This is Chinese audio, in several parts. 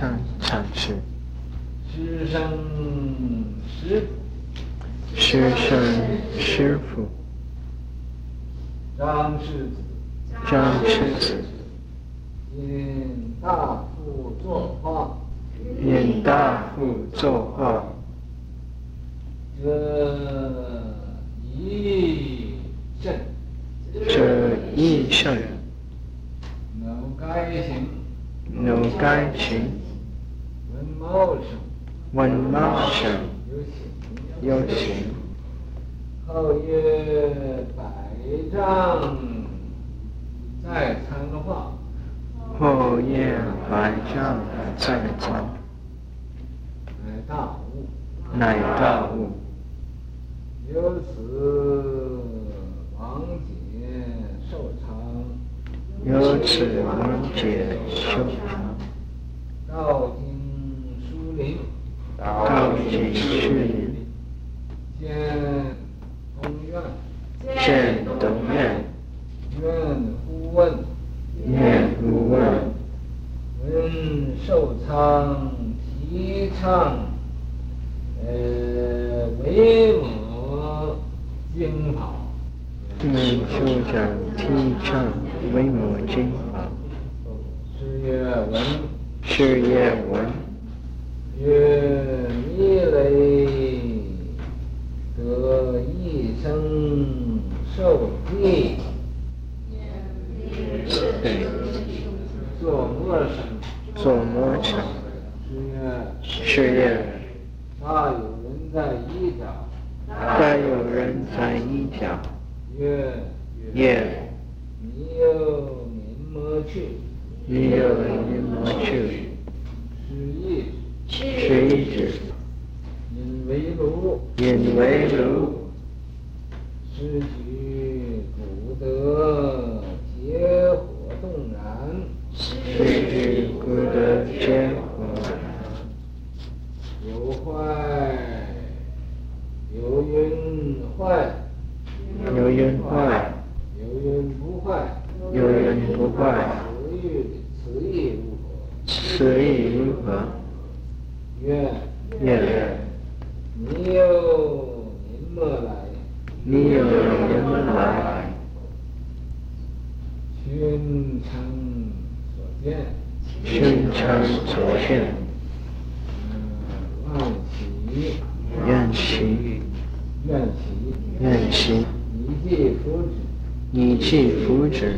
上禅师，师生师父，师生师父，张世子，张世子，因大富作画，因大富作画，这一甚，这一甚，能该行，能该行，文茂生，文茂生，有行，有行，后曰百丈再参话，后曰百丈再参，乃大悟，乃大悟。由此王解寿昌，由此王解寿昌，道经书林，道经书林，见东院，见东院，愿忽问，愿忽问，闻寿昌提倡，呃，维摩经法，闻寿昌提倡维摩经法，是曰闻，是曰闻，曰弥雷得一生受记，对，作魔生，作是曰是曰大有人在一角，大有人在一角，曰曰你有明魔去，你有明魔去，是意，是意指，引为炉，引为炉，古德结火动燃，是举古德结火燃。有坏，有云坏，有云坏，有云不坏，有云不坏，此意如何？此意如何？曰曰你有您么来？你有人来，寻常所见，寻常所见，愿其愿其，愿其以济福祉，以济福祉，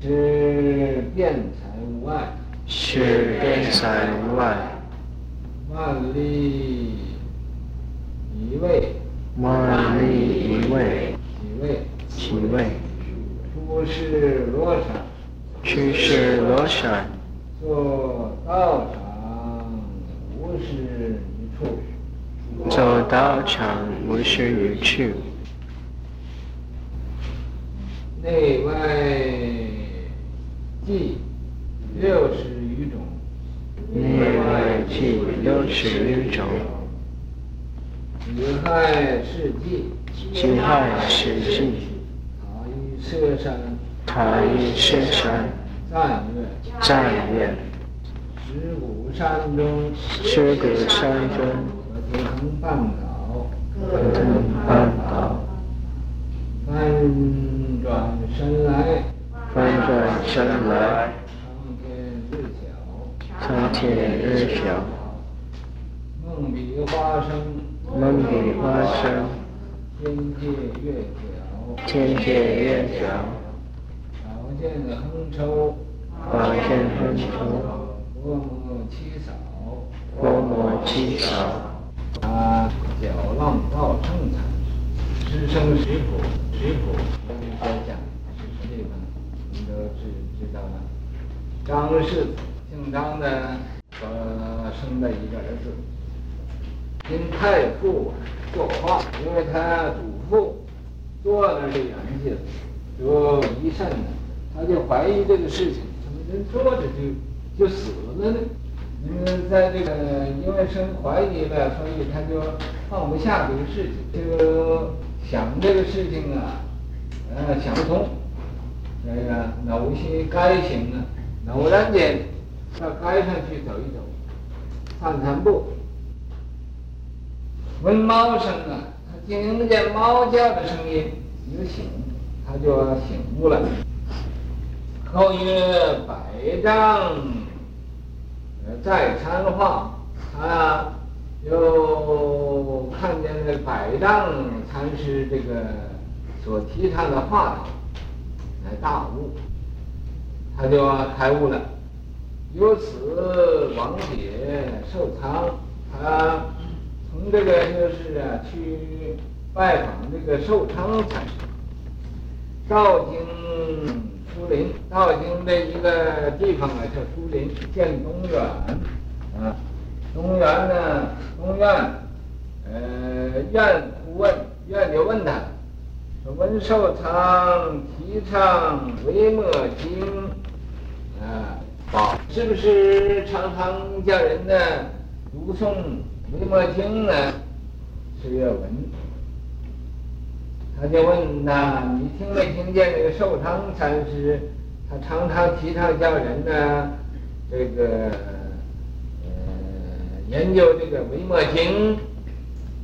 是辩才无碍，是辩才无碍，万利一位，万利一位，几位？其位？出世罗山，出世罗山，做道场无失于处，走道场无失于处，内外计六十余种，内外计六十余种，己亥世纪，己亥世纪，塔于舍山，塔于舍山，赞曰，赞曰，石鼓山中，石鼓山中，可曾半岛，可曾半岛，翻转身来，翻转身来，苍天日晓，苍天日晓，梦比花生，梦比花生，天界月晓，天界月晓，宝剑横抽，宝剑横抽，佛摩七扫，佛摩七扫，啊，皎浪道圣禅师，师生食谱，食谱跟你讲是什么地方，你都知知道了。张氏姓张的所生的一个儿子，听太傅作画，因为他祖父做了这个东西，就一甚呢，他就怀疑这个事情，怎么人坐着就就死了呢？因为在这个因为生怀疑了，所以他就放不下这个事情，就想这个事情啊，呃，想不通，这个恼心该行啊，偶然间。到街上去走一走，散散步。闻猫声啊，他听见猫叫的声音，就醒，他就醒悟了。后曰：“百丈呃在参话，他又看见那百丈禅师这个所提倡的话头，来大悟，他就开悟了。由此王解寿仓，他。”从这个就是啊，去拜访这个寿昌禅师。道经出林，道经的一个地方啊，叫出林，建东院啊。东院呢，东院，呃，院问院就问他，说闻寿昌提倡维摩经，啊，好，是不是常常叫人呢读诵？维摩经呢是要闻，他就问他：“你听没听见那个寿仓禅师？他常常提倡叫人呢，这个呃研究这个维摩经，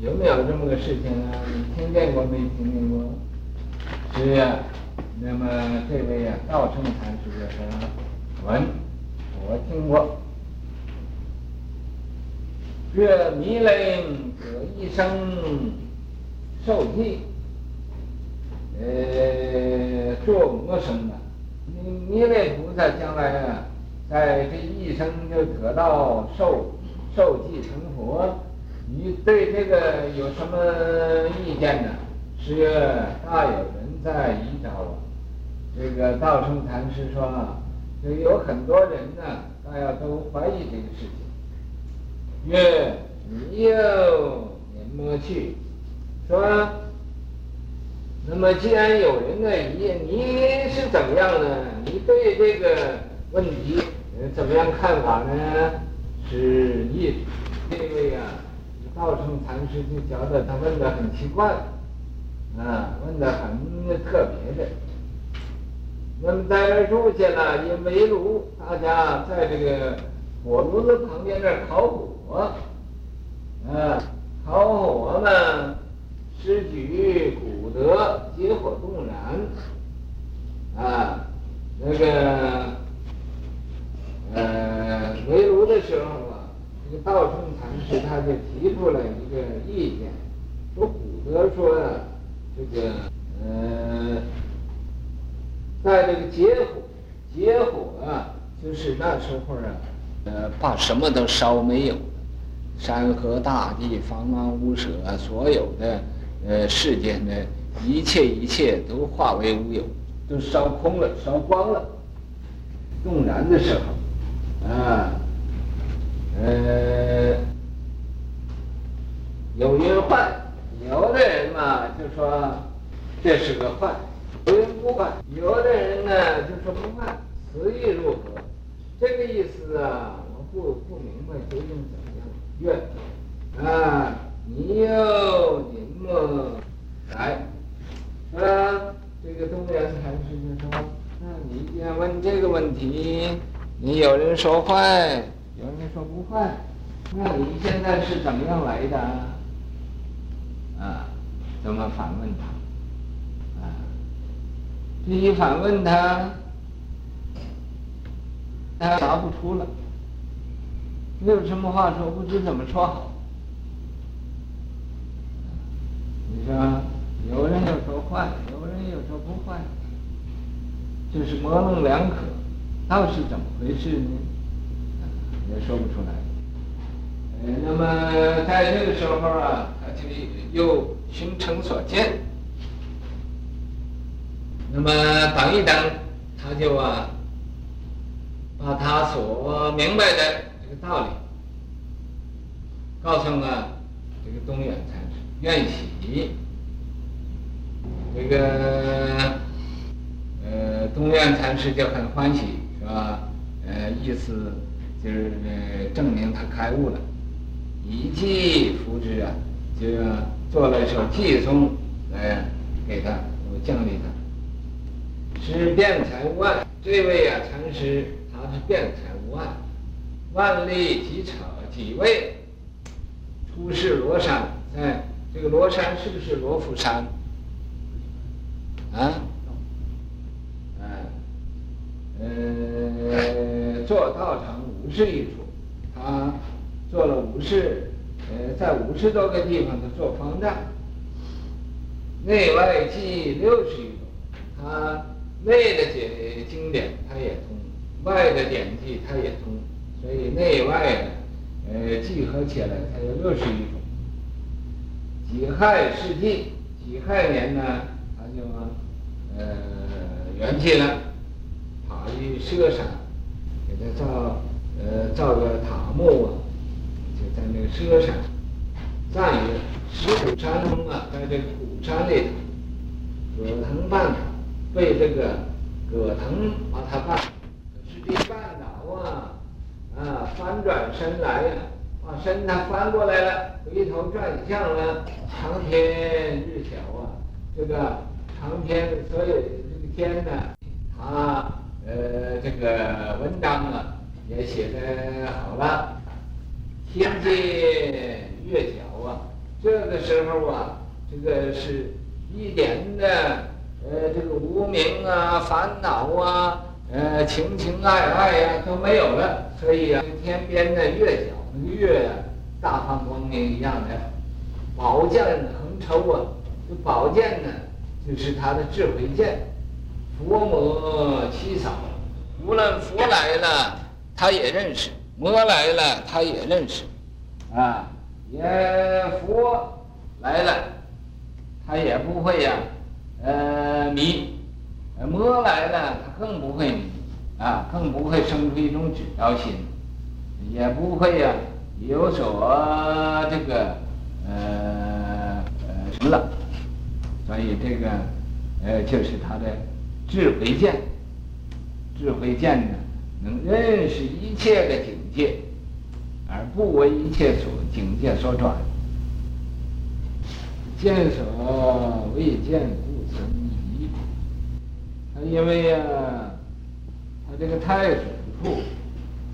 有没有这么个事情啊？你听见过没听见过？”是呀，那么这位啊，道成禅师就说：“闻，我听过。”这弥勒得一生受记，呃，做魔生的。弥弥勒菩萨将来啊，在这一生就得到受受记成佛。你对这个有什么意见呢？是大有人在疑找我。这个道生禅师说，就有很多人呢，大家都怀疑这个事情。月：你又怎么去？说，那么既然有人的疑，你是怎么样呢？你对这个问题怎么样看法呢？是一，这位啊，道成禅师就觉得他问的很奇怪，啊，问的很特别的。那么在这住下了，因为炉，大家在这个火炉子旁边这烤火。火，啊，烤火呢，施举古德，结火动燃，啊，那个，呃，围炉的时候啊，这个道成禅师他就提出了一个意见，说古德说啊，这个，呃，在这个结火，结火啊，就是那时候啊，呃，把什么都烧没有。山河大地、房房屋舍，所有的呃世间的一切一切都化为乌有，都烧空了、烧光了。动燃的时候，啊，呃，有云坏，有的人嘛就说这是个坏；有人不坏，有的人呢就说不坏。此意如何？这个意思啊，我不不明白究竟怎么。愿啊，你又怎么来？啊，这个东源禅师就说：“那你既然问这个问题，你有人说坏，有人说不坏，那你现在是怎么样来的？啊，怎么反问他？啊，这一反问他，他答不出了。”没有什么话说，不知怎么说好。你说，有人又说坏，有人又说不坏，就是模棱两可，到底是怎么回事呢？也说不出来。呃，那么在这个时候啊，他就又循诚所见。那么等一等，他就啊，把他所明白的。这个道理，告诉了这个东远禅师，愿喜。这个呃，东远禅师就很欢喜，是吧？呃，意思就是呃证明他开悟了，以记付之啊，就做了一首偈颂来给他，我奖励他。是辩才万，这位啊禅师他是辩才万。万历即朝即位，出世罗山。哎，这个罗山是不是罗浮山？啊？呃，做道场五十余处，他做了五十，呃，在五十多个地方都做方丈，内外记六十余种，他内的经经典他也通，外的典籍他也通，所以内外呃集合起来才有六十余种。己亥世纪，己亥年呢，它就呃圆寂了。去舍山，给他造，呃，造个塔墓啊，就在那个舍山，暂于石鼓山中啊，在这个鼓山里，葛藤办塔，被这个葛藤把它办，可是这绊倒啊，啊，翻转身来呀，把身他翻过来了，回头转向了长天日晓啊，这个长天所有这个天呢，他。呃，这个文章啊也写得好了，天界月晓啊，这个时候啊，这个是一点的呃这个无名啊、烦恼啊、呃情情爱爱呀、都没有了，所以啊，天边的月晓，那个月啊，大放光明一样的，宝剑横抽啊，这宝剑呢，就是他的智慧剑。佛魔七扫，无论佛来了，他也认识；魔来了，他也认识。啊，也佛来了，他也不会呀、呃迷；魔来了，他更不会迷，啊，更不会生出一种执着心，也不会呀、啊，有所这个呃呃什么了。所以这个呃，就是他的。智慧剑，智慧剑呢，能认识一切的境界，而不为一切所境界所转。见所未见，因为呀、他这个太祖父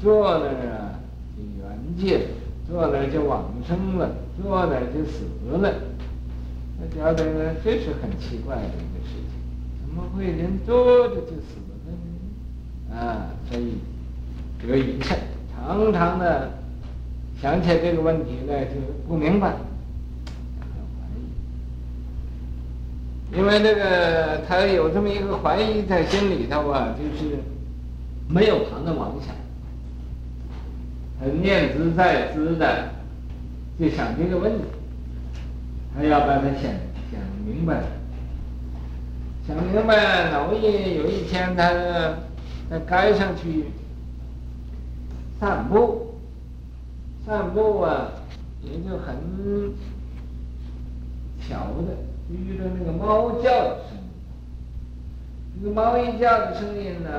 坐那儿啊，就圆寂了，坐那儿就往生了，坐那儿就死了。他觉得呢，这是很奇怪的一个事情。怎么会人坐着就死了呢？啊，所以得一切常常的想起这个问题来就不明白，很怀疑。因为那个他有这么一个怀疑在心里头啊，就是没有旁的妄想，他念兹在兹的就想这个问题，他要把它想想明白。想明白，容易有一天他在街上去散步，散步啊，也就很巧的就遇到那个猫叫的声音。这个猫一叫的声音呢，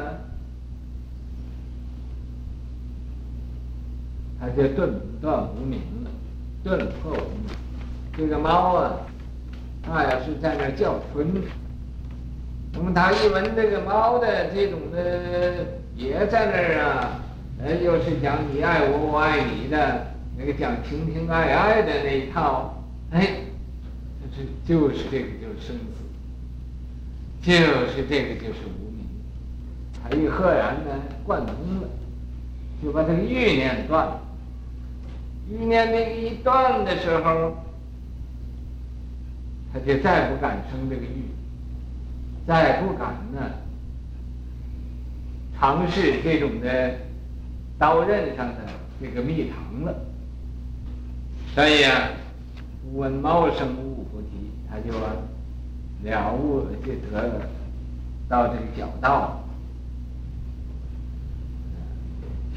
他就顿断无明了，顿破无明。这个猫啊，它要是在那叫春。那么他一闻这个猫的这种的也在那儿啊，呃，又是讲你爱我，我爱你的那个讲情情爱爱的那一套，哎，是就是这个就是生死，就是这个就是无明，他一赫然呢贯通了，就把这个欲念断了，欲念那个一断的时候，他就再不敢生这个欲。再不敢呢，尝试这种的刀刃上的这个蜜糖了。所以啊，闻猫声悟菩提，他就了悟，就得到这个小道。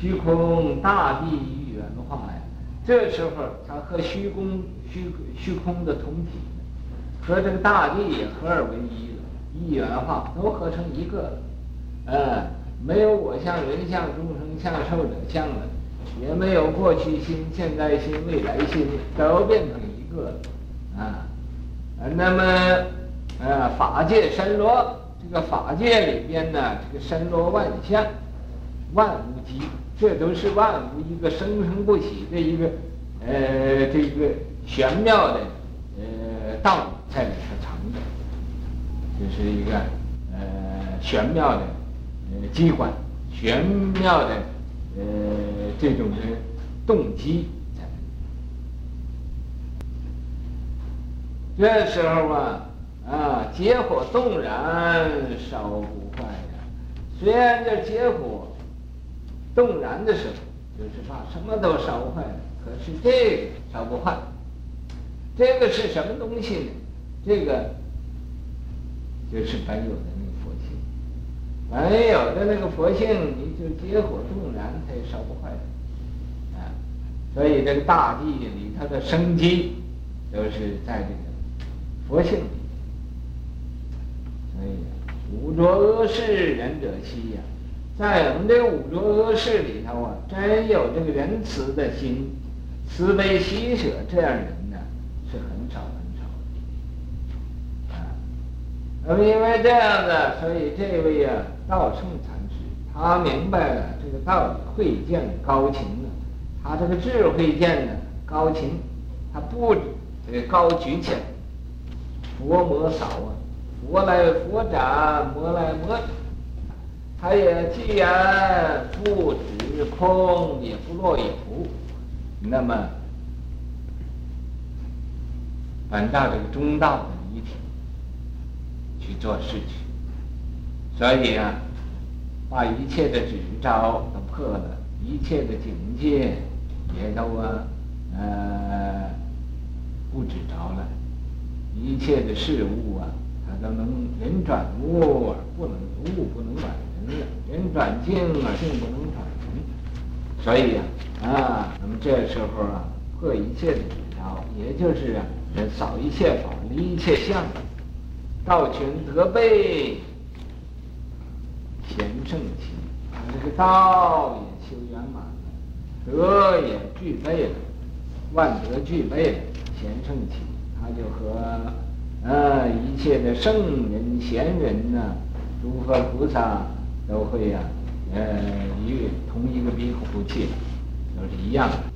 虚空大地一元化呀，这时候他和虚空虚虚空的同体，和这个大地也合二为一了。一元化都合成一个了，呃，没有我相、人相、众生相、寿者相了，也没有过去心、现在心、未来心，都变成一个了，啊，那么，呃，法界神罗，这个法界里边呢，这个神罗万象，万无极，这都是万物一个生生不息的一个呃这个玄妙的呃道理在里头藏着，这是一个呃玄妙的呃机关，玄妙的呃这种的动机在里。这时候啊啊，劫火纵然烧不坏呀，虽然这劫火。动燃的时候，就是把什么都烧坏了。可是这个烧不坏，这个是什么东西呢？这个就是本有的那个佛性，本有的那个佛性，你就劫火动燃，它也烧不坏的。啊，所以这个大地里它的生机，都是在这个佛性。所以五浊恶世，仁者稀呀。在我们这五浊恶世里头啊，真有这个仁慈的心、慈悲喜舍这样人呢，是很少很少的。啊，那么因为这样的，所以这位啊道圣禅师，他明白了这个道理，慧见高情了。他这个智慧见呢高情，他不这个高举起来，佛魔少啊，佛来佛斩，魔来魔。他也既然不止空，也不落有，那么反照这个中道的离体去做事情，所以啊，把一切的执着都破了，一切的境界也都啊呃不执着了，一切的事物啊，它都能人转物而不能物不能转。人了；人转境而境不能转人，所以啊，啊，那么这时候啊，破一切的执着，也就是啊，扫一切法，离一切相，道全德备，贤圣齐，这个道也修圆满了，德也具备了，万德具备了，贤圣齐，他就和啊一切的圣人贤人呐、啊，诸佛菩萨。都会呀、呃，与同一个鼻孔出气，都是一样的。